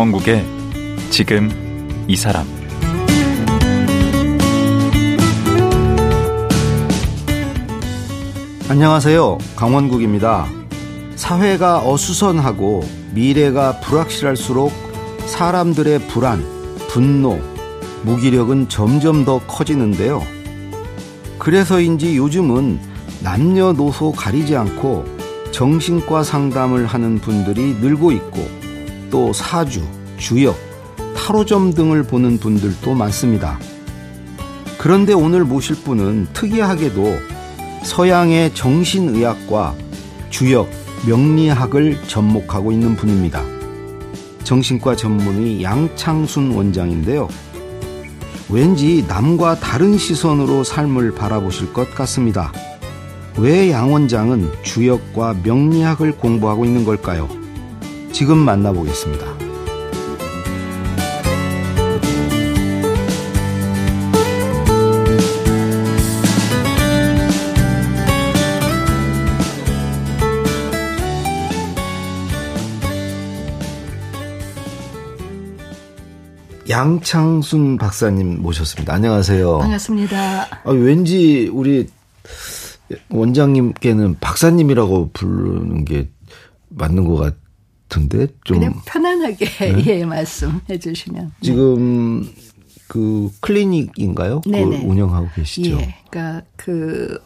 강원국의 지금 이 사람 안녕하세요. 강원국입니다. 사회가 어수선하고 미래가 불확실할수록 사람들의 불안, 분노, 무기력은 점점 더 커지는데요. 그래서인지 요즘은 남녀노소 가리지 않고 정신과 상담을 하는 분들이 늘고 있고 또 사주, 주역, 타로점 등을 보는 분들도 많습니다. 그런데 오늘 모실 분은 특이하게도 서양의 정신의학과 주역, 명리학을 접목하고 있는 분입니다. 정신과 전문의 양창순 원장인데요. 왠지 남과 다른 시선으로 삶을 바라보실 것 같습니다. 왜 양 원장은 주역과 명리학을 공부하고 있는 걸까요? 지금 만나보겠습니다. 양창순 박사님 모셨습니다. 안녕하세요. 반갑습니다. 아, 왠지 우리 원장님께는 박사님이라고 부르는 게 맞는 것 같은데 좀 그냥 편안하게 네? 예 말씀해 주시면 지금 네. 그 클리닉인가요? 네네. 운영하고 계시죠? 예, 그러니까 그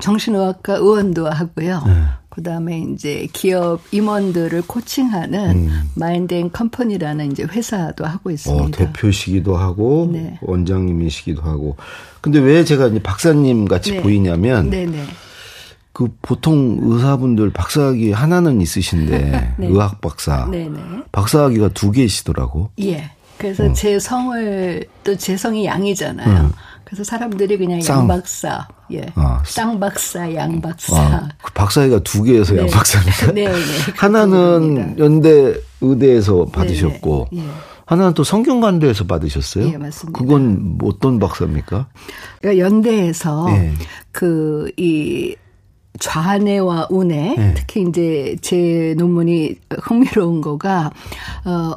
정신의학과 의원도 하고요. 네. 그다음에 이제 기업 임원들을 코칭하는 음. 마인드 앤 컴퍼니라는 이제 회사도 하고 있습니다. 어, 대표시기도 하고 네. 원장님이시기도 하고. 근데 왜 제가 이제 박사님 같이 네. 보이냐면 네네. 그 보통 의사분들 박사학위 하나는 있으신데 네. 의학 박사. 네네. 박사학위가 두 개시더라고. 예. 그래서 어. 제 성을 또 제 성이 양이잖아요. 음. 그래서 사람들이 그냥 쌍. 양박사, 예, 아, 쌍박사, 양박사. 아, 그 박사가 두 개에서 네. 양박사입니까? 네, 네. 하나는 연대 의대에서 받으셨고, 네, 네. 예. 하나는 또 성균관대에서 받으셨어요? 예, 맞습니다. 그건 어떤 박사입니까? 그러니까 연대에서 예. 그이 좌뇌와 우뇌, 네. 특히 이제 제 논문이 흥미로운 거가 어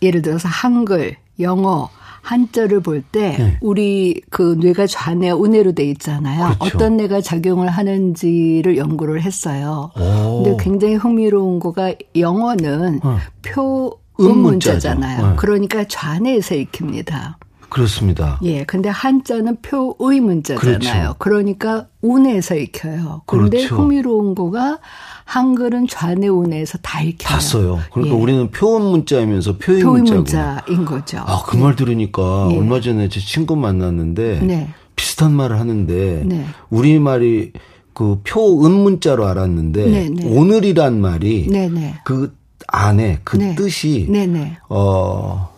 예를 들어서 한글, 영어, 한자를 볼때 네. 우리 그 뇌가 좌뇌 우뇌로 돼 있잖아요. 그렇죠. 어떤 뇌가 작용을 하는지를 연구를 했어요. 오. 근데 굉장히 흥미로운 거가 영어는 어. 표 음 문자잖아요. 네. 그러니까 좌뇌에서 읽힙니다. 그렇습니다. 예. 근데 한자는 표의 문자잖아요. 그렇죠. 그러니까 운에서 읽혀요. 그런데 그렇죠. 흥미로운 거가 한글은 좌뇌 우뇌에서 다 읽혀요. 다 써요. 그러니까 예. 우리는 표현 문자이면서 표의 문자구나. 인 거죠. 아, 그말 들으니까 예. 얼마 전에 제 친구 만났는데 네. 비슷한 말을 하는데 네. 우리 말이 그 표은 문자로 알았는데 네, 네. 오늘이란 말이 네, 네. 그 안에 그 뜻이 어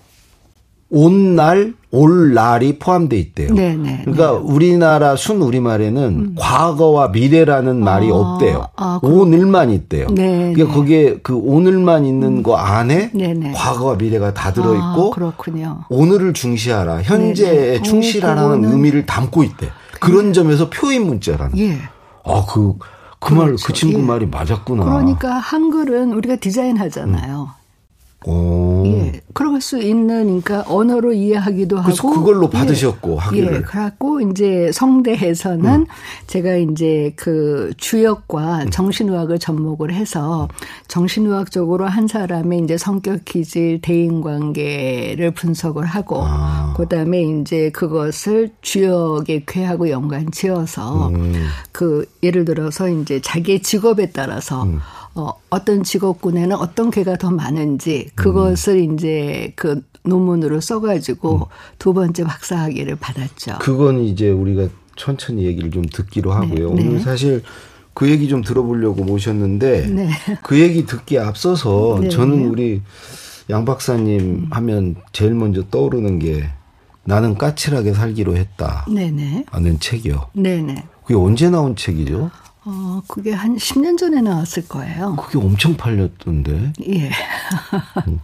온 날 올 날이 포함돼 있대요. 네네. 네, 그러니까 네. 우리나라 순 우리말에는 음. 과거와 미래라는 말이 아, 없대요. 아, 오늘만 있대요. 네 그러니까 네. 거기에 그 오늘만 있는 음. 거 안에 네네. 과거와 미래가 다 들어 있고 아, 그렇군요. 오늘을 중시하라. 현재에. 충실하라는 오, 의미를 담고 있대. 그런 점에서 표인 문자라는. 예. 아, 그, 그 말, 그 그렇죠. 그 친구 예. 말이 맞았구나. 그러니까 한글은 우리가 디자인 하잖아요. 음. 오. 예, 그럴 수 있는 그러니까 언어로 이해하기도 하고 그걸로 예. 받으셨고 예, 학위를. 예, 그래갖고 이제 성대에서는 음. 제가 이제 그 주역과 음. 정신의학을 접목을 해서 정신의학적으로 한 사람의 이제 성격 기질, 대인 관계를 분석을 하고 아. 그다음에 이제 그것을 주역의 괴하고 연관 지어서 음. 그 예를 들어서 이제 자기의 직업에 따라서 음. 어, 어떤 직업군에는 어떤 개가 더 많은지 그것을 음. 이제 그 논문으로 써가지고 음. 두 번째 박사학위를 받았죠. 그건 이제 우리가 천천히 얘기를 좀 듣기로 네, 하고요. 네, 오늘 사실 그 얘기 좀 들어보려고 모셨는데 네. 그 얘기 듣기에 앞서서 네. 저는 우리 양 박사님 음. 하면 제일 먼저 떠오르는 게 나는 까칠하게 살기로 했다. 네네. 하는 책이요. 네네. 그게 언제 나온 책이죠? 어, 그게 한 10년 전에 나왔을 거예요. 그게 엄청 팔렸던데. 예. 음,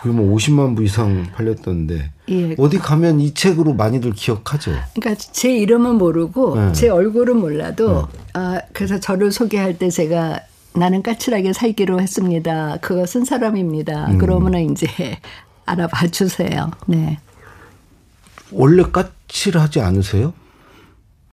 그게 뭐 50만 부 이상 팔렸던데. 예. 어디 가면 이 책으로 많이들 기억하죠. 그러니까 제 이름은 모르고 네. 제 얼굴은 몰라도 네. 아 그래서 저를 소개할 때 제가 나는 까칠하게 살기로 했습니다. 쓴 사람입니다. 음. 그러면은 이제 알아봐 주세요. 네. 원래 까칠하지 않으세요?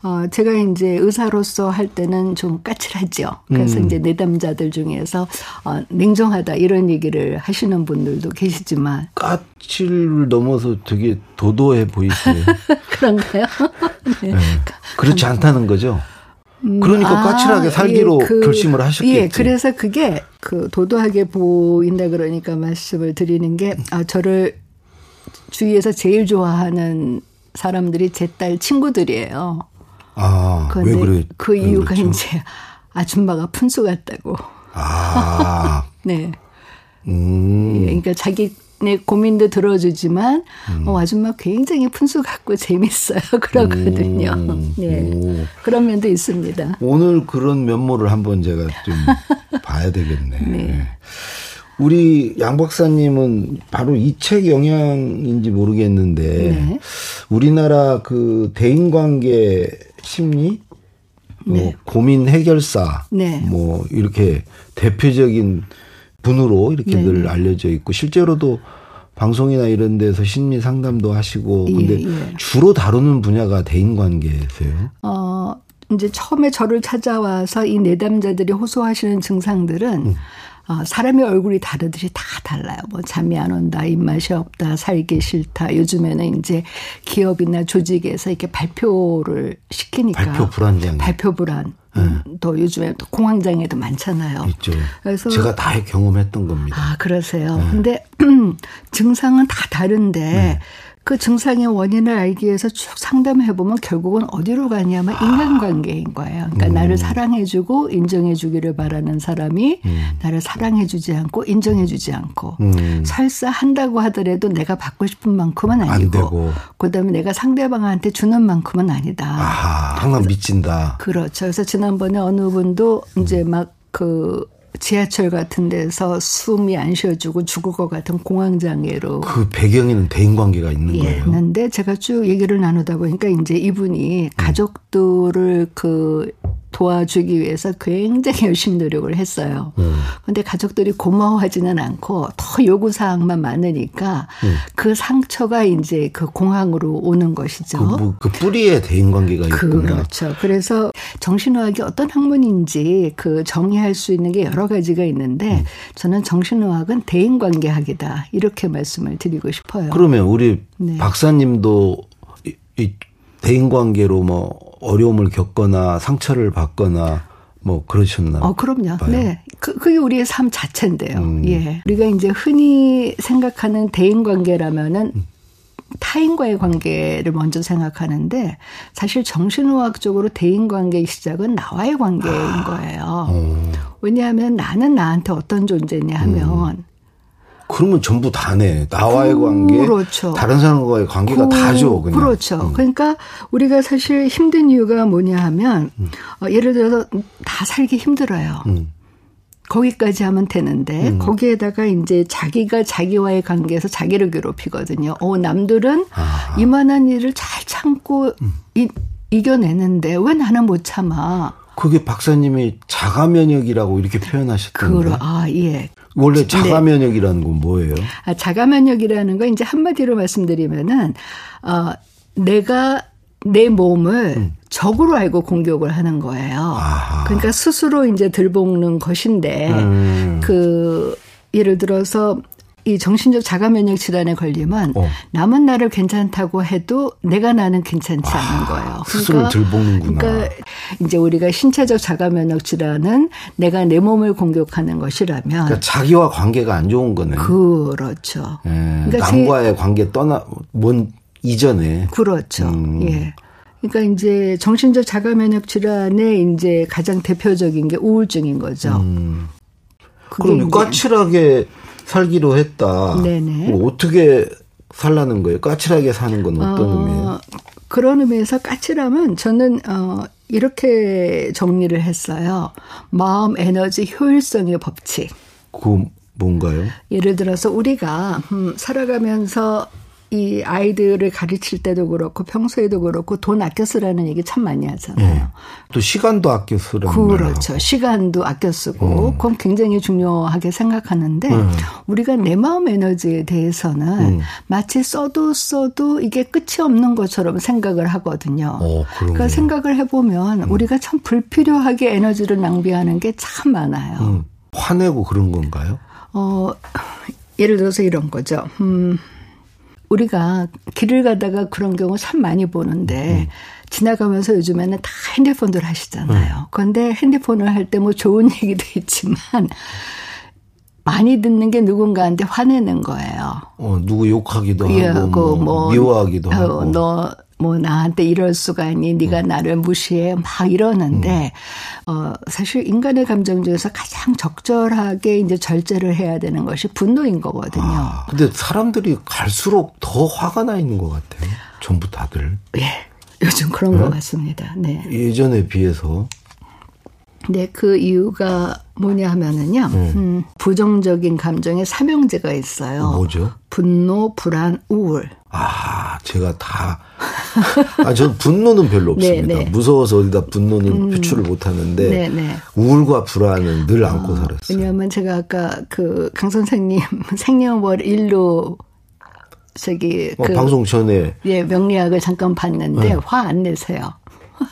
어, 제가 이제 의사로서 할 때는 좀 까칠하죠. 그래서 음. 이제 내담자들 중에서 어, 냉정하다 이런 얘기를 하시는 분들도 계시지만 까칠을 넘어서 되게 도도해 보이세요. 그런가요? 네. 네. 그렇지 않다는 거죠. 음, 그러니까 아, 까칠하게 살기로 예, 그, 결심을 하셨겠지. 예, 그래서 그게 그 도도하게 보인다 그러니까 말씀을 드리는 게 아, 저를 주위에서 제일 좋아하는 사람들이 제 딸 친구들이에요. 아, 왜 그래? 그 이유가 그렇죠? 이제 아줌마가 푼수 같다고. 아. 네. 음. 예, 그러니까 자기 네, 고민도 들어주지만 음. 어, 아줌마 굉장히 푼수 같고 재밌어요. 그러거든요. 음. 네. 오. 그런 면도 있습니다. 오늘 그런 면모를 한번 제가 좀 봐야 되겠네. 네. 우리 양 박사님은 바로 이 책 영향인지 모르겠는데 네. 우리나라 그 대인관계 심리 뭐 네. 고민 해결사 네. 뭐 이렇게 대표적인 분으로 이렇게 네. 늘 알려져 있고 실제로도 방송이나 이런 데서 심리 상담도 하시고 예, 근데 예, 예. 주로 다루는 분야가 대인 관계세요? 어 이제 처음에 저를 찾아와서 이 내담자들이 호소하시는 증상들은 음. 어, 사람의 얼굴이 다르듯이 다 달라요. 뭐 잠이 안 온다, 입맛이 없다, 살기 싫다. 요즘에는 이제 기업이나 조직에서 이렇게 발표를 시키니까 발표 불안장, 발표 불안. 네. 음, 또 요즘에 또 공황장애도 많잖아요. 있죠. 그래서 제가 다 경험했던 겁니다. 아 그러세요. 네. 근데 증상은 다 다른데 네. 그 증상의 원인을 알기 위해서 쭉 상담해 보면 결국은 어디로 가냐면 인간관계인 거예요. 그러니까 음. 나를 사랑해주고 인정해주기를 바라는 사람이 음. 나를 사랑해주지 않고 인정해주지 않고 음. 설사 한다고 하더라도 내가 받고 싶은 만큼은 아니고 그다음에 내가 상대방한테 주는 만큼은 아니다. 아, 항상 미친다. 그렇죠. 그래서 지난번에 어느 분도 이제 막그 지하철 같은 데서 숨이 안 쉬어지고 죽을 것 같은 공황장애로 그 배경에는 대인 관계가 있는 예, 거예요. 있는데 제가 쭉 얘기를 나누다 보니까 이제 이분이 가족들을 그 도와주기 위해서 굉장히 열심히 노력을 했어요. 그런데 음. 가족들이 고마워하지는 않고 더 요구 사항만 많으니까 음. 그 상처가 이제 그 공황으로 오는 것이죠. 그, 뭐, 그 뿌리에 대인 관계가 있구나. 그렇죠. 그래서 정신의학이 어떤 학문인지 그 정의할 수 있는 게 여러 가지가 있는데 음. 저는 정신의학은 대인 관계학이다 이렇게 말씀을 드리고 싶어요. 그러면 우리 네. 박사님도 이, 이 대인 관계로 뭐 어려움을 겪거나 상처를 받거나 뭐 그러셨나? 어, 그럼요. 봐요. 네. 그, 그게 우리의 삶 자체인데요. 음. 예. 우리가 이제 흔히 생각하는 대인 관계라면은 음. 타인과의 관계를 먼저 생각하는데 사실 정신의학적으로 대인 관계의 시작은 나와의 관계인 아. 거예요. 음. 왜냐하면 나는 나한테 어떤 존재냐 하면 음. 그러면 전부 다네. 나와의 관계, 그렇죠. 다른 사람과의 관계가 그, 다죠. 그냥. 그렇죠. 음. 그러니까 우리가 사실 힘든 이유가 뭐냐 하면 음. 어, 예를 들어서 다 살기 힘들어요. 음. 거기까지 하면 되는데 음. 거기에다가 이제 자기가 자기와의 관계에서 자기를 괴롭히거든요. 어 남들은 아. 이만한 일을 잘 참고 음. 이, 이겨내는데 왜 나는 못 참아? 그게 박사님이 자가 면역이라고 이렇게 표현하셨던데. 그러, 아, 예. 원래 네. 자가 면역이라는 건 뭐예요? 아, 자가 면역이라는 건 이제 한마디로 말씀드리면은 어 내가 내 몸을 음. 적으로 알고 공격을 하는 거예요. 아하. 그러니까 스스로 이제 들볶는 것인데 음. 그 예를 들어서 이 정신적 자가 면역 질환에 걸리면 어. 남은 나를 괜찮다고 해도 내가 나는 괜찮지 아, 않은 거예요. 그러니까, 스스로 들볶는구나. 그러니까 이제 우리가 신체적 자가 면역 질환은 내가 내 몸을 공격하는 것이라면 그러니까 자기와 관계가 안 좋은 거네. 그렇죠. 예, 그러니까 남과의 제, 관계 떠나 뭔 이전에 그렇죠. 음. 예. 그러니까 이제 정신적 자가 면역 질환의 이제 가장 대표적인 게 우울증인 거죠. 음. 그럼 까칠하게 살기로 했다. 네네. 뭐 어떻게 살라는 거예요? 까칠하게 사는 건 어떤 어, 의미예요? 그런 의미에서 까칠함은 저는 어 이렇게 정리를 했어요. 마음 에너지 효율성의 법칙. 그 뭔가요? 예를 들어서 우리가 음, 살아가면서 이 아이들을 가르칠 때도 그렇고 평소에도 그렇고 돈 아껴 쓰라는 얘기 참 많이 하잖아요. 네. 또 시간도 아껴 쓰라는 그렇죠. 시간도 아껴 쓰고 음. 그건 굉장히 중요하게 생각하는데 음. 우리가 내 마음 에너지에 대해서는 음. 마치 써도 써도 이게 끝이 없는 것처럼 생각을 하거든요. 어, 그러니까 생각을 해보면 음. 우리가 참 불필요하게 에너지를 낭비하는 게 참 많아요. 음. 화내고 그런 건가요? 어, 예를 들어서 이런 거죠. 음. 우리가 길을 가다가 그런 경우 참 많이 보는데 음. 지나가면서 요즘에는 다 핸드폰들 하시잖아요. 음. 그런데 핸드폰을 할 때 뭐 좋은 얘기도 있지만 많이 듣는 게 누군가한테 화내는 거예요. 어, 누구 욕하기도 예, 하고 뭐, 뭐 미워하기도 어, 하고. 너 뭐 나한테 이럴 수가 있니? 네가 음. 나를 무시해 막 이러는데 음. 어 사실 인간의 감정 중에서 가장 적절하게 이제 절제를 해야 되는 것이 분노인 거거든요. 아, 근데 사람들이 갈수록 더 화가 나 있는 것 같아요. 전부 다들. 예. 요즘 그런 네? 것 같습니다. 네. 예전에 비해서 네, 그 이유가 뭐냐 하면은요, 네. 음, 부정적인 감정에 삼형제가 있어요. 뭐죠? 분노, 불안, 우울. 아, 제가 다. 아, 저는 분노는 별로 네, 없습니다. 네, 네. 무서워서 어디다 분노는 음, 표출을 못 하는데, 네, 네. 우울과 불안은 늘 안고 어, 살았어요. 왜냐하면 제가 아까 그 강 선생님 생년월 일로 저기 어, 그 방송 전에 예 명리학을 잠깐 봤는데 네. 화안 내세요.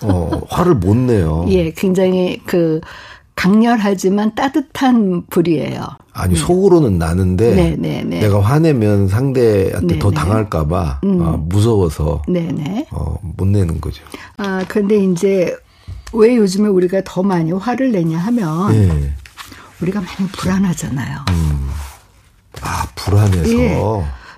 어, 화를 못 내요. 예, 굉장히 그 강렬하지만 따뜻한 불이에요. 아니 속으로는 나는데 네네네. 네, 네. 내가 화내면 상대한테 네네. 더 네. 당할까봐 음. 어, 무서워서 네네. 어, 못 내는 거죠. 아 그런데 이제 왜 요즘에 우리가 더 많이 화를 내냐 하면 네. 우리가 많이 불안하잖아요. 음. 아 불안해서. 예.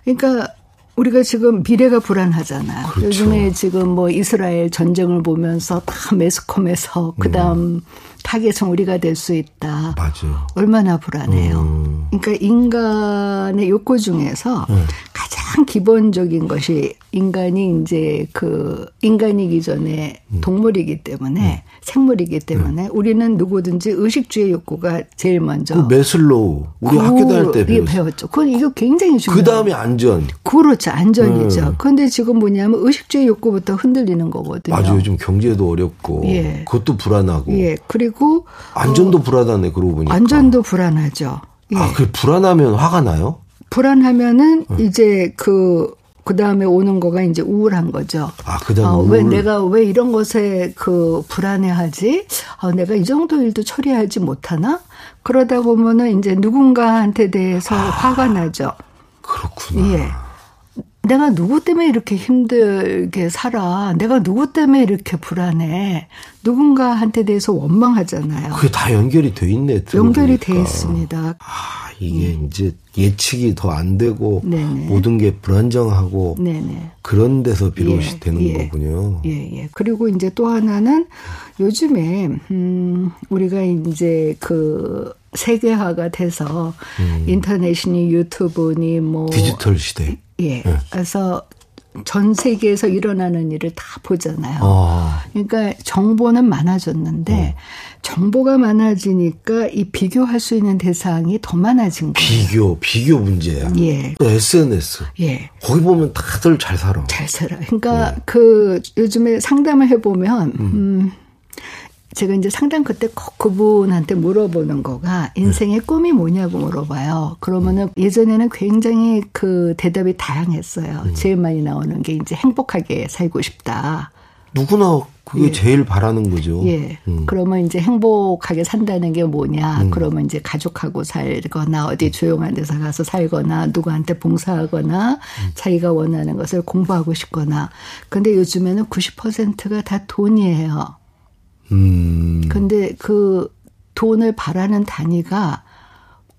그러니까 우리가 지금 미래가 불안하잖아요. 그렇죠. 요즘에 지금 뭐 이스라엘 전쟁을 보면서 다 매스컴에서 그다음 음. 타겟은 우리가 될 수 있다. 맞아요. 얼마나 불안해요. 음. 그러니까 인간의 욕구 중에서 음. 가장 기본적인 것이 인간이 이제 그 인간이기 전에 음. 동물이기 때문에 음. 생물이기 때문에 네. 우리는 누구든지 의식주의 욕구가 제일 먼저. 그 매슬로우 우리 그, 학교 다닐 때 배웠죠. 배웠죠. 그건 이거 굉장히 중요해요. 그 다음에 안전. 그렇죠. 안전이죠. 네. 그런데 지금 뭐냐면 의식주의 욕구부터 흔들리는 거거든요. 맞아요. 요즘 경제도 어렵고 예. 그것도 불안하고. 예. 그리고 안전도 어, 불안하네 그러고 보니까. 안전도 불안하죠. 예. 아, 그 불안하면 화가 나요? 불안하면은 음. 이제 그 그 다음에 오는 거가 이제 우울한 거죠. 아, 그 다음 어, 왜 내가 왜 이런 것에 그 불안해하지? 어, 내가 이 정도 일도 처리하지 못하나? 그러다 보면은 이제 누군가한테 대해서 아, 화가 나죠. 그렇구나. 예. 내가 누구 때문에 이렇게 힘들게 살아? 내가 누구 때문에 이렇게 불안해? 누군가한테 대해서 원망하잖아요. 그게 다 연결이 돼 있네. 연결이 돼 있습니다. 아, 이게 음. 이제 예측이 더 안 되고 네네. 모든 게 불안정하고 네네. 그런 데서 비롯이 예, 되는 예. 거군요. 예, 예. 그리고 이제 또 하나는 요즘에 음 우리가 이제 그 세계화가 돼서 음. 인터넷이니 유튜브니 뭐 디지털 시대. 예. 네. 그래서 전 세계에서 일어나는 일을 다 보잖아요. 아. 그러니까 정보는 많아졌는데 어. 정보가 많아지니까 이 비교할 수 있는 대상이 더 많아진 거예요. 비교, 비교 문제야. 예. 또 SNS. 예. 거기 보면 다들 잘 살아. 잘 살아. 그러니까 네. 그 요즘에 상담을 해보면 음. 음 제가 이제 상담 그때 꼭 그분한테 물어보는 거가 인생의 네. 꿈이 뭐냐고 물어봐요. 그러면은 음. 예전에는 굉장히 그 대답이 다양했어요. 음. 제일 많이 나오는 게 이제 행복하게 살고 싶다. 누구나 그게 예. 제일 바라는 거죠. 예. 음. 그러면 이제 행복하게 산다는 게 뭐냐. 음. 그러면 이제 가족하고 살거나 어디 조용한 데서 가서 살거나 누구한테 봉사하거나 음. 자기가 원하는 것을 공부하고 싶거나. 근데 요즘에는 90%가 다 돈이에요. 음. 근데 그 돈을 바라는 단위가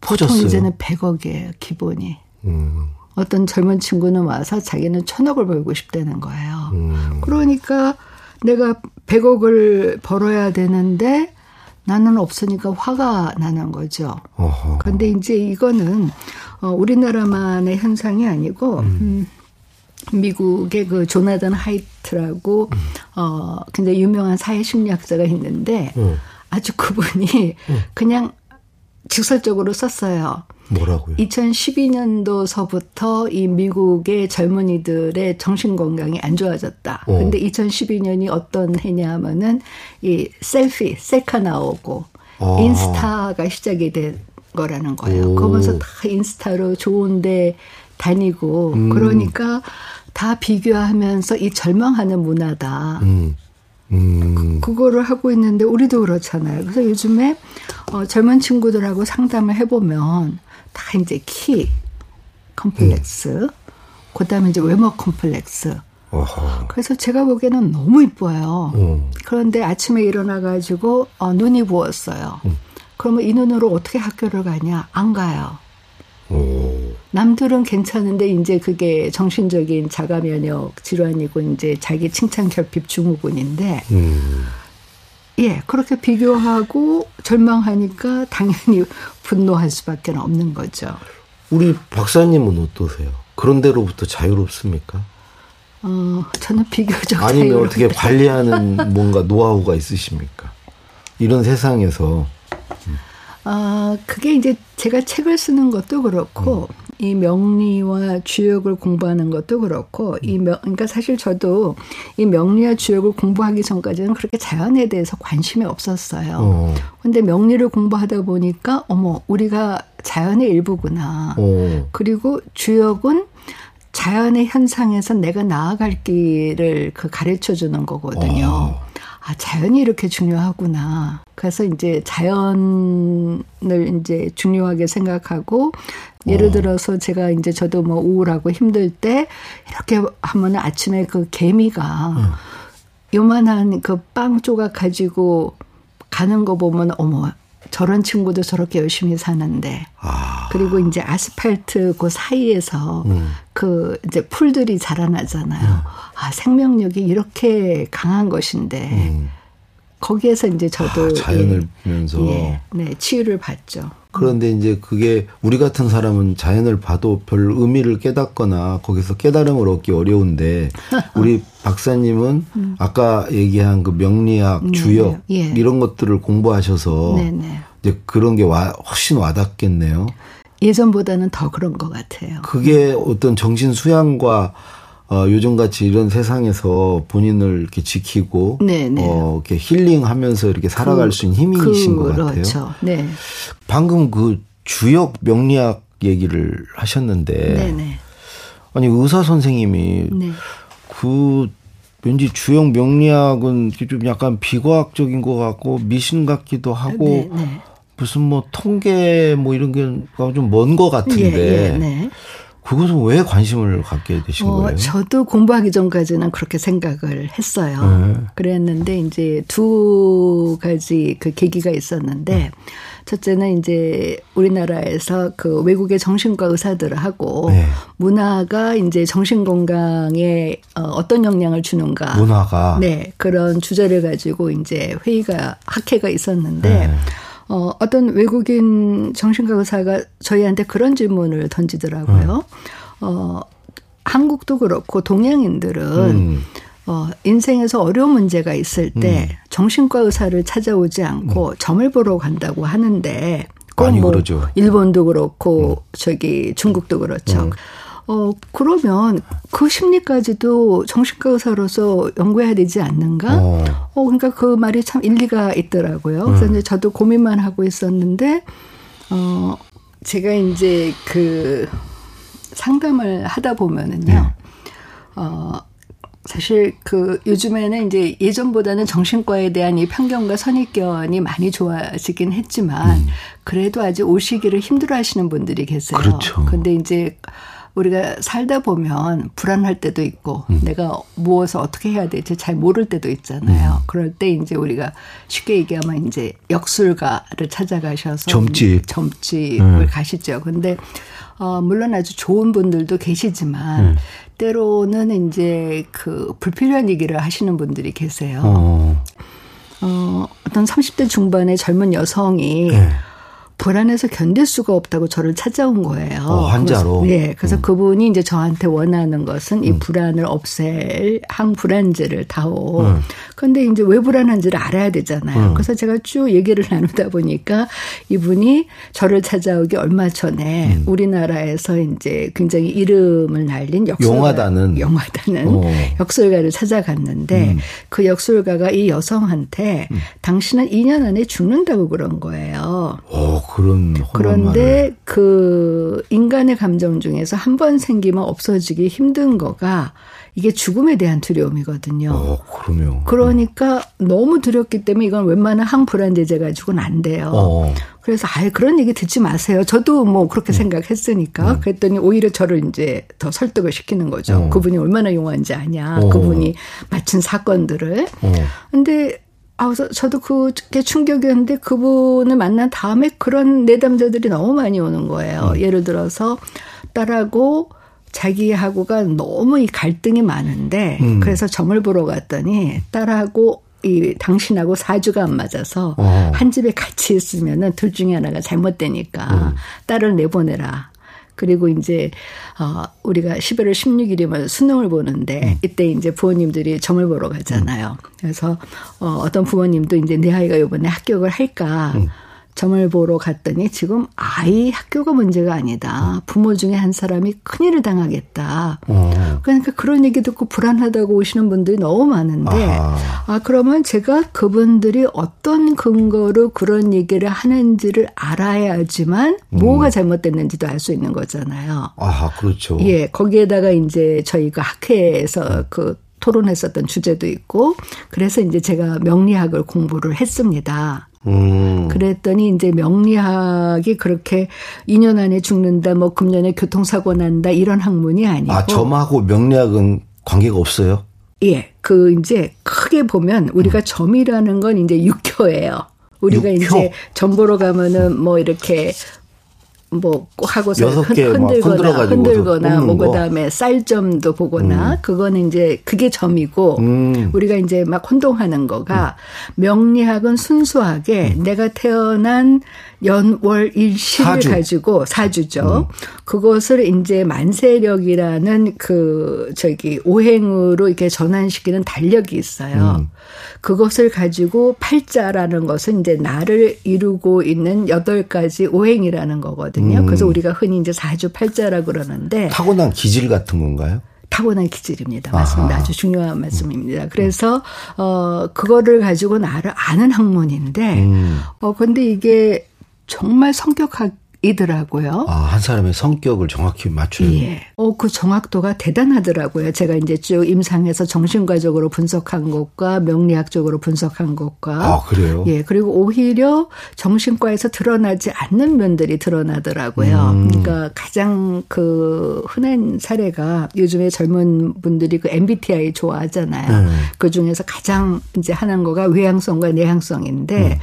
보통. 이제는 100억이에요, 기본이. 음. 어떤 젊은 친구는 와서 자기는 천억을 벌고 싶다는 거예요. 음. 그러니까 내가 100억을 벌어야 되는데 나는 없으니까 화가 나는 거죠. 어허. 그런데 이제 이거는 어, 우리나라만의 현상이 아니고 음. 음 미국의 그 조나단 하이트라고 음. 어 굉장히 유명한 사회 심리학자가 있는데 음. 아주 그분이 음. 그냥 직설적으로 썼어요. 뭐라고요? 2012년도서부터 이 미국의 젊은이들의 정신 건강이 안 좋아졌다. 어. 근데 2012년이 어떤 해냐면은 이 셀피, 셀카 나오고 아. 인스타가 시작이 된 거라는 거예요. 그러면서 다 인스타로 좋은데 다니고 음. 그러니까 다 비교하면서 이 절망하는 문화다. 음. 음. 그, 그거를 하고 있는데 우리도 그렇잖아요. 그래서 요즘에 어, 젊은 친구들하고 상담을 해보면 다 이제 키 컴플렉스, 음. 그다음에 이제 외모 컴플렉스. 어허. 그래서 제가 보기에는 너무 이뻐요. 음. 그런데 아침에 일어나가지고 어, 눈이 부었어요. 음. 그러면 이 눈으로 어떻게 학교를 가냐? 안 가요. 오. 남들은 괜찮은데 이제 그게 정신적인 자가 면역 질환이고 이제 자기 칭찬 결핍 증후군인데 음. 예 그렇게 비교하고 절망하니까 당연히 분노할 수밖에 없는 거죠. 우리 박사님은 어떠세요? 그런 데로부터 자유롭습니까? 어 저는 비교적 아니면 어떻게 관리하는 뭔가 노하우가 있으십니까? 이런 세상에서 아, 그게 이제 제가 책을 쓰는 것도 그렇고, 음. 이 명리와 주역을 공부하는 것도 그렇고, 이 명, 그러니까 사실 저도 이 명리와 주역을 공부하기 전까지는 그렇게 자연에 대해서 관심이 없었어요. 어. 근데 명리를 공부하다 보니까, 어머, 우리가 자연의 일부구나. 어. 그리고 주역은 자연의 현상에서 내가 나아갈 길을 그 가르쳐 주는 거거든요. 어. 아, 자연이 이렇게 중요하구나. 그래서 이제 자연을 이제 중요하게 생각하고 예를 어. 들어서 제가 이제 저도 뭐 우울하고 힘들 때 이렇게 하면 아침에 그 개미가 음. 요만한 그 빵 조각 가지고 가는 거 보면 어머 저런 친구도 저렇게 열심히 사는데 아. 그리고 이제 아스팔트 그 사이에서 음. 그 이제 풀들이 자라나잖아요. 음. 아 생명력이 이렇게 강한 것인데 음. 거기에서 이제 저도 아, 자연을 예, 보면서 예, 네 치유를 받죠. 그런데 이제 그게 우리 같은 사람은 자연을 봐도 별 의미를 깨닫거나 거기서 깨달음을 얻기 어려운데 우리 박사님은 음. 아까 얘기한 그 명리학, 음, 주역 예. 이런 것들을 공부하셔서 네네. 이제 그런 게 와, 훨씬 와닿겠네요. 예전보다는 더 그런 것 같아요. 그게 어떤 정신 수양과 어, 요즘같이 이런 세상에서 본인을 이렇게 지키고 네네. 어, 이렇게 힐링하면서 이렇게 살아갈 그, 수 있는 힘이신 그, 것 같아요. 그렇죠. 네. 방금 그 주역 명리학 얘기를 하셨는데 네네. 아니 의사 선생님이 네. 그 왠지 주역 명리학은 좀 약간 비과학적인 것 같고 미신 같기도 하고 네네. 무슨 뭐 통계 뭐 이런 게 좀 먼 것 같은데 예, 예, 네. 그것은 왜 관심을 갖게 되신 어, 거예요? 저도 공부하기 전까지는 그렇게 생각을 했어요. 네. 그랬는데 이제 두 가지 그 계기가 있었는데 네. 첫째는 이제 우리나라에서 그 외국의 정신과 의사들하고 네. 문화가 이제 정신 건강에 어, 어떤 영향을 주는가 문화가 네 그런 주제를 가지고 이제 회의가 학회가 있었는데 네. 어, 어떤 외국인 정신과 의사가 저희한테 그런 질문을 던지더라고요. 음. 어, 한국도 그렇고 동양인들은 음. 어, 인생에서 어려운 문제가 있을 때 음. 정신과 의사를 찾아오지 않고 음. 점을 보러 간다고 하는데 꼭뭐 일본도 그렇고 음. 저기 중국도 그렇죠. 음. 어, 그러면 그 심리까지도 정신과 의사로서 연구해야 되지 않는가? 어, 어 그러니까 그 말이 참 일리가 있더라고요. 그래서 음. 이제 저도 고민만 하고 있었는데, 어, 제가 이제 그 상담을 하다 보면은요, 네. 어, 사실 그 요즘에는 이제 예전보다는 정신과에 대한 이 편견과 선입견이 많이 좋아지긴 했지만 음. 그래도 아직 오시기를 힘들어 하시는 분들이 계세요. 그렇죠. 근데 이제 우리가 살다 보면 불안할 때도 있고 음. 내가 무엇을 어떻게 해야 될지 잘 모를 때도 있잖아요. 음. 그럴 때 이제 우리가 쉽게 얘기하면 이제 역술가를 찾아가셔서 점집 점집을 음. 가시죠. 근데 어 물론 아주 좋은 분들도 계시지만 음. 때로는 이제 그 불필요한 얘기를 하시는 분들이 계세요. 어, 어 어떤 30대 중반의 젊은 여성이 네. 불안해서 견딜 수가 없다고 저를 찾아온 거예요. 어, 환자로. 네, 그래서 음. 그분이 이제 저한테 원하는 것은 이 음. 불안을 없앨 항불안제를 다오. 음. 그런데 이제 왜 불안한지를 알아야 되잖아요. 음. 그래서 제가 쭉 얘기를 나누다 보니까 이분이 저를 찾아오기 얼마 전에 음. 우리나라에서 이제 굉장히 이름을 날린 역설가, 용하다는 용하다는 어. 역설가를 찾아갔는데 음. 그 역설가가 이 여성한테 당신은 2년 안에 죽는다고 그런 거예요. 어, 그런 그런데 말을. 그 인간의 감정 중에서 한 번 생기면 없어지기 힘든 거가 이게 죽음에 대한 두려움이거든요. 어, 그럼요. 그러니까 너무 두렵기 때문에 이건 웬만한 항불안제제 가지고는 안 돼요. 어. 그래서 아예 그런 얘기 듣지 마세요. 저도 뭐 그렇게 음. 생각했으니까 음. 그랬더니 오히려 저를 이제 더 설득을 시키는 거죠. 어. 그분이 얼마나 용한지 아냐. 어. 그분이 마친 사건들을. 어. 근데 아, 저도 그게 충격이었는데 그분을 만난 다음에 그런 내담자들이 너무 많이 오는 거예요. 음. 예를 들어서 딸하고 자기하고가 너무 이 갈등이 많은데 음. 그래서 점을 보러 갔더니 딸하고 이 당신하고 사주가 안 맞아서 어. 한 집에 같이 있으면은 둘 중에 하나가 잘못되니까 음. 딸을 내보내라. 그리고 이제 어 우리가 11월 16일이면 수능을 보는데 음. 이때 이제 부모님들이 점을 보러 가잖아요. 그래서 어 어떤 부모님도 이제 내 아이가 이번에 합격을 할까 음. 점을 보러 갔더니 지금 아이 학교가 문제가 아니다. 부모 중에 한 사람이 큰일을 당하겠다. 어. 그러니까 그런 얘기 듣고 불안하다고 오시는 분들이 너무 많은데 아하. 아 그러면 제가 그분들이 어떤 근거로 그런 얘기를 하는지를 알아야지만 음. 뭐가 잘못됐는지도 알 수 있는 거잖아요. 아 그렇죠. 예 거기에다가 이제 저희가 학회에서 그 토론했었던 주제도 있고 그래서 이제 제가 명리학을 공부를 했습니다. 음. 그랬더니 이제 명리학이 그렇게 2년 안에 죽는다, 뭐 금년에 교통사고 난다 이런 학문이 아니고. 아, 점하고 명리학은 관계가 없어요? 예. 그 이제 크게 보면 우리가 음. 점이라는 건 이제 육효예요. 우리가 육효? 이제 점 보러 가면은 뭐 이렇게 뭐 하고서 흔들거나 흔들거나 뭐 그다음에 쌀점도 보거나 음. 그거는 이제 그게 점이고 음. 우리가 이제 막 혼동하는 거가 음. 명리학은 순수하게 음. 내가 태어난 연월 일시를 사주. 가지고 사주죠. 음. 그것을 이제 만세력이라는 그 저기 오행으로 이렇게 전환시키는 달력이 있어요. 음. 그것을 가지고 팔자라는 것은 이제 나를 이루고 있는 여덟 가지 오행이라는 거거든요. 음. 그래서 우리가 흔히 이제 사주 팔자라 그러는데 타고난 기질 같은 건가요? 타고난 기질입니다. 맞습니다. 아하. 아주 중요한 말씀입니다. 그래서 어 그거를 가지고 나를 아는 학문인데 음. 어 근데 이게 정말 성격학 이더라고요. 아, 한 사람의 성격을 정확히 맞춰요. 예. 어, 그 정확도가 대단하더라고요. 제가 이제 쭉 임상에서 정신과적으로 분석한 것과 명리학적으로 분석한 것과. 아, 그래요? 예. 그리고 오히려 정신과에서 드러나지 않는 면들이 드러나더라고요. 음. 그러니까 가장 그 흔한 사례가 요즘에 젊은 분들이 그 MBTI 좋아하잖아요. 음. 그 중에서 가장 이제 하는 거가 외향성과 내향성인데 음.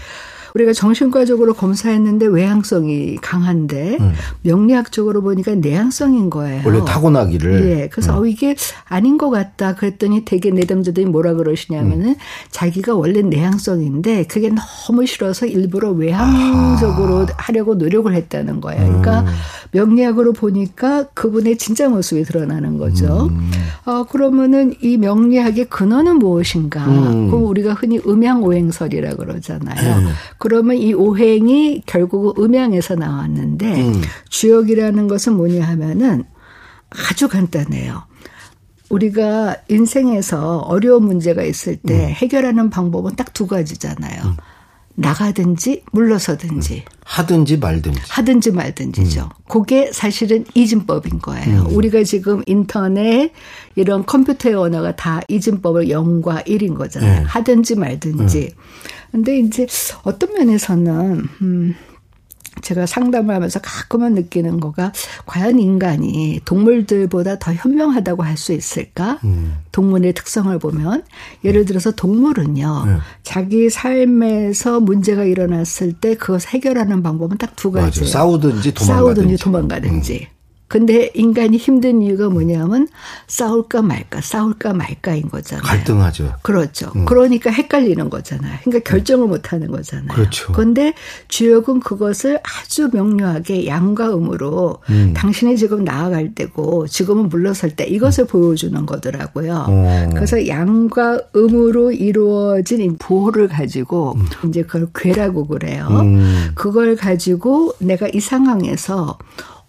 우리가 정신과적으로 검사했는데 외향성이 강한데 음. 명리학적으로 보니까 내향성인 거예요. 원래 타고나기를. 예. 그래서 음. 어, 이게 아닌 것 같다. 그랬더니 되게 내담자들이 뭐라 그러시냐면은 음. 자기가 원래 내향성인데 그게 너무 싫어서 일부러 외향적으로 아. 하려고 노력을 했다는 거예요. 그러니까 음. 명리학으로 보니까 그분의 진짜 모습이 드러나는 거죠. 음. 어, 그러면은 이 명리학의 근원은 무엇인가? 음. 그럼 우리가 흔히 음양오행설이라 그러잖아요. 음. 그러면 이 오행이 결국 음양에서 나왔는데 음. 주역이라는 것은 뭐냐 하면은 아주 간단해요. 우리가 인생에서 어려운 문제가 있을 때 음. 해결하는 방법은 딱 두 가지잖아요. 음. 나가든지 물러서든지 음. 하든지 말든지 하든지 말든지죠. 음. 그게 사실은 이진법인 거예요. 음. 우리가 지금 인터넷 이런 컴퓨터의 언어가 다 이진법을 0과 1인 거잖아요. 네. 하든지 말든지. 음. 근데 이제 어떤 면에서는 음 제가 상담을 하면서 가끔은 느끼는 거가 과연 인간이 동물들보다 더 현명하다고 할 수 있을까? 음. 동물의 특성을 보면 예를 들어서 동물은요 네. 자기 삶에서 문제가 일어났을 때 그것을 해결하는 방법은 딱 두 가지예요. 싸우든지 도망가든지. 싸우든지 도망가든지. 음. 근데 인간이 힘든 이유가 뭐냐면 싸울까 말까, 싸울까 말까인 거잖아요. 갈등하죠. 그렇죠. 음. 그러니까 헷갈리는 거잖아요. 그러니까 결정을 못 하는 거잖아요. 그렇죠. 그런데 주역은 그것을 아주 명료하게 양과 음으로 음. 당신이 지금 나아갈 때고 지금은 물러설 때 이것을 음. 보여주는 거더라고요. 어. 그래서 양과 음으로 이루어진 이 부호를 가지고 음. 이제 그걸 괴라고 그래요. 음. 그걸 가지고 내가 이 상황에서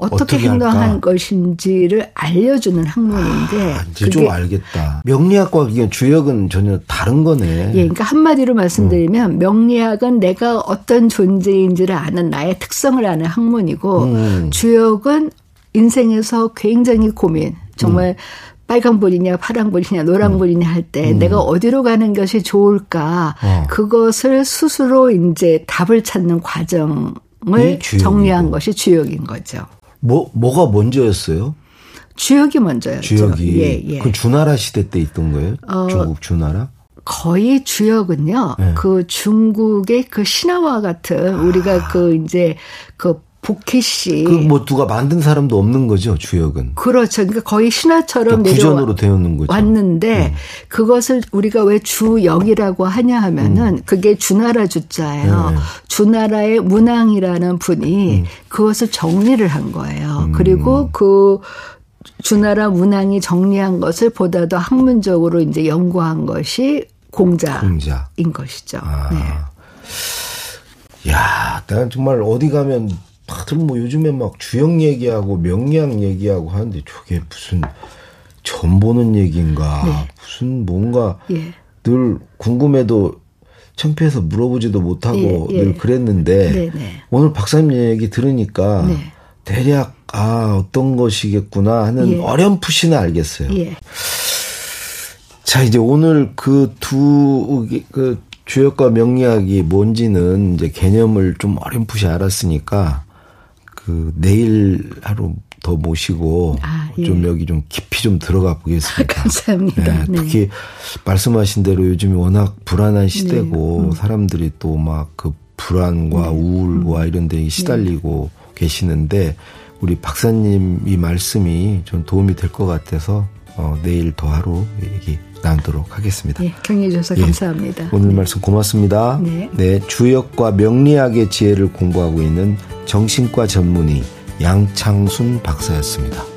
어떻게, 어떻게 행동할 것인지를 알려주는 학문인데 아, 이제 좀 알겠다. 명리학과 이게 주역은 전혀 다른 거네. 예, 그러니까 한마디로 말씀드리면 음. 명리학은 내가 어떤 존재인지를 아는 나의 특성을 아는 학문이고 음. 주역은 인생에서 굉장히 고민 정말 음. 빨간불이냐 파란불이냐 노란불이냐 할때 음. 내가 어디로 가는 것이 좋을까 어. 그것을 스스로 이제 답을 찾는 과정을 정리한 것이 주역인 거죠. 뭐 뭐가 먼저였어요? 주역이 먼저였죠. 주역이 예, 예. 그 주나라 시대 때 있던 거예요? 어, 중국 주나라? 거의 주역은요. 네. 그 중국의 그 신화와 같은 우리가 아. 그 이제 그 복희 그뭐 누가 만든 사람도 없는 거죠 주역은. 그렇죠. 그러니까 거의 신화처럼 그러니까 구전으로 되었는 거죠. 왔는데 음. 그것을 우리가 왜 주역이라고 하냐 하면은 음. 그게 주나라 주자예요. 네. 주나라의 문왕이라는 분이 음. 그것을 정리를 한 거예요. 음. 그리고 그 주나라 문왕이 정리한 것을 보다 더 학문적으로 이제 연구한 것이 공자인 공자. 것이죠. 아. 네. 야, 난 정말 어디 가면 다들 뭐 요즘에 막 주역 얘기하고 명리학 얘기하고 하는데 저게 무슨 전 보는 얘기인가 네. 무슨 뭔가 예. 늘 궁금해도 창피해서 물어보지도 못하고 예, 예. 늘 그랬는데 네, 네. 오늘 박사님 얘기 들으니까 네. 대략 아 어떤 것이겠구나 하는 예. 어렴풋이는 알겠어요. 예. 자 이제 오늘 그 두그 주역과 명리학이 뭔지는 이제 개념을 좀 어렴풋이 알았으니까 그 내일 하루 더 모시고 아, 예. 좀 여기 좀 깊이 좀 들어가 보겠습니다. 감사합니다. 네, 네. 특히 말씀하신 대로 요즘이 워낙 불안한 시대고 네. 음. 사람들이 또 막 그 불안과 네. 우울과 음. 이런 데 시달리고 네. 계시는데 우리 박사님 이 말씀이 좀 도움이 될 것 같아서 어, 내일 더 하루 얘기 나누도록 하겠습니다. 네, 경의해 주셔서 예, 감사합니다. 오늘 네. 말씀 고맙습니다. 네. 네, 주역과 명리학의 지혜를 공부하고 있는 정신과 전문의 양창순 박사였습니다.